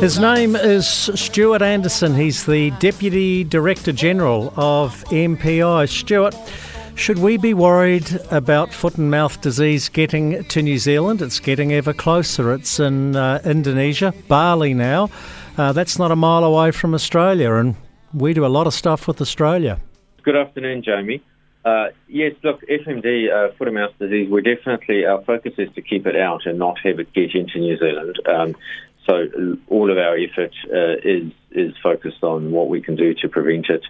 His name is Stuart Anderson. He's the Deputy Director General of MPI. Stuart, should we be worried about foot and mouth disease getting to New Zealand? It's getting ever closer. It's in uh, Indonesia, Bali now. Uh, that's not a mile away from Australia, and we do a lot of stuff with Australia. Good afternoon, Jamie. Uh, yes, look, FMD, uh, foot and mouth disease, we're definitely, our focus is to keep it out and not have it get into New Zealand. Um, so all of our effort uh, is is focused on what we can do to prevent it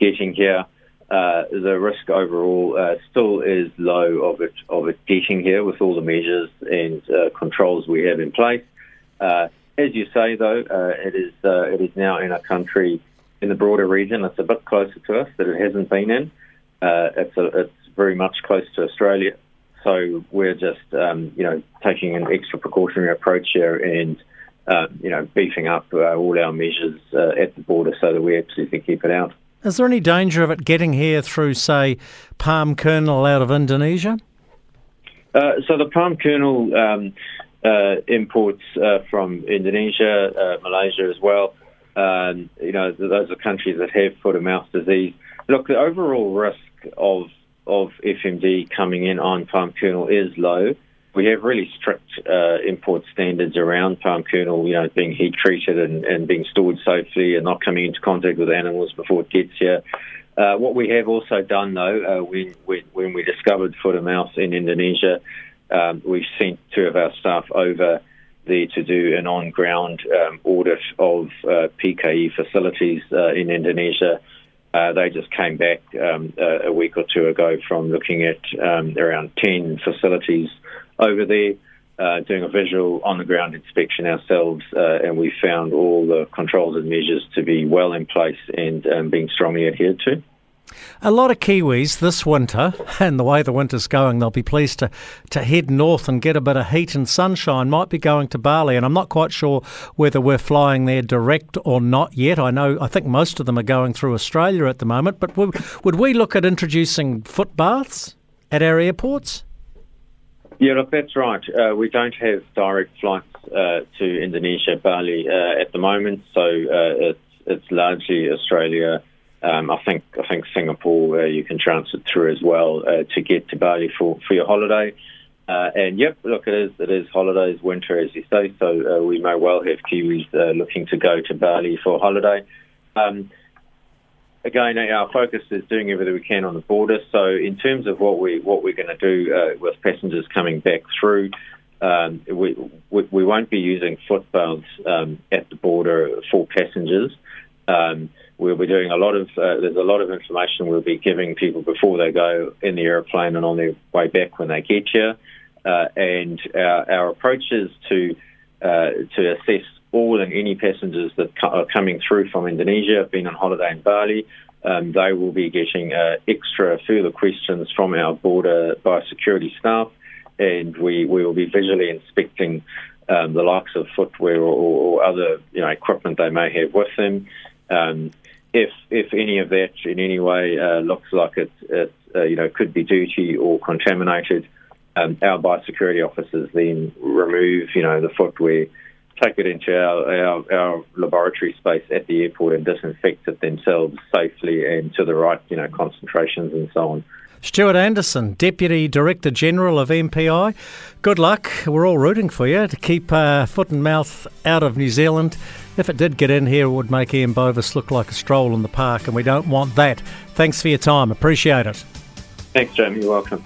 getting here. Uh, the risk overall uh, still is low of it of it getting here with all the measures and uh, controls we have in place. Uh, as you say, though, uh, it is it is now in a country in the broader region. It's a bit closer to us that it hasn't been in. it's a, it's very much close to Australia, so we're just um, you know taking an extra precautionary approach here and uh, you know, beefing up uh, all our measures uh, at the border so that we can keep it out. Is there any danger of it getting here through, say, palm kernel out of Indonesia? Uh, so the palm kernel um, uh, imports uh, from Indonesia, Malaysia as well. Um, you know, those are countries that have foot and mouth disease. Look, the overall risk of of FMD coming in on palm kernel is low we have really strict uh, import standards around palm kernel, you know, being heat treated and, and, being stored safely and not coming into contact with animals before it gets here. Uh, what we have also done, though, uh, when, when, we discovered foot and mouth in Indonesia, um, we've sent two of our staff over there to do an on-ground um, audit of uh, PKE facilities uh, in Indonesia. Uh, they just came back um, a week or two ago from looking at um, around 10 facilities over there. Uh, doing a visual on the ground inspection ourselves, uh, and we found all the controls and measures to be well in place and um, being strongly adhered to. A lot of Kiwis this winter, and the way the winter's going, they'll be pleased to, to head north and get a bit of heat and sunshine. Might be going to Bali, and I'm not quite sure whether we're flying there direct or not yet. I know, I think most of them are going through Australia at the moment, but would, would we look at introducing foot baths at our airports? Yeah, look, that's right. Uh, we don't have direct flights uh, to Indonesia, Bali uh, at the moment, so uh, it's it's largely Australia. Um, I think I think Singapore uh, you can transit through as well uh, to get to Bali for, for your holiday. and yep, look, it is it is holidays, winter as you say, so we may well have Kiwis looking to go to Bali for holiday. Um, again, our focus is doing everything we can on the border. So, in terms of what we what we're going to do uh, with passengers coming back through, um, we, we, we won't be using footbaths um, at the border for passengers. Um, we'll be doing a lot of uh, there's a lot of information we'll be giving people before they go in the aeroplane and on their way back when they get here. Uh, and our, our approach is to uh, to assess all and any passengers that are coming through from Indonesia been on holiday in Bali. Um, they will be getting uh, extra further questions from our border biosecurity staff, and we, we will be visually inspecting um, the likes of footwear or, or, other you know equipment they may have with them. Um, if if any of that in any way uh, looks like it, it uh, you know could be dirty or contaminated, um, our biosecurity officers then remove you know the footwear take it into our, our, our, laboratory space at the airport and disinfect it themselves safely and to the right, you know, concentrations and so on. Stuart Anderson, Deputy Director General of MPI. Good luck. We're all rooting for you to keep uh, foot and mouth out of New Zealand. If it did get in here, it would make M. bovis look like a stroll in the park, and we don't want that. Thanks for your time. Appreciate it. Thanks, Jamie. You're welcome.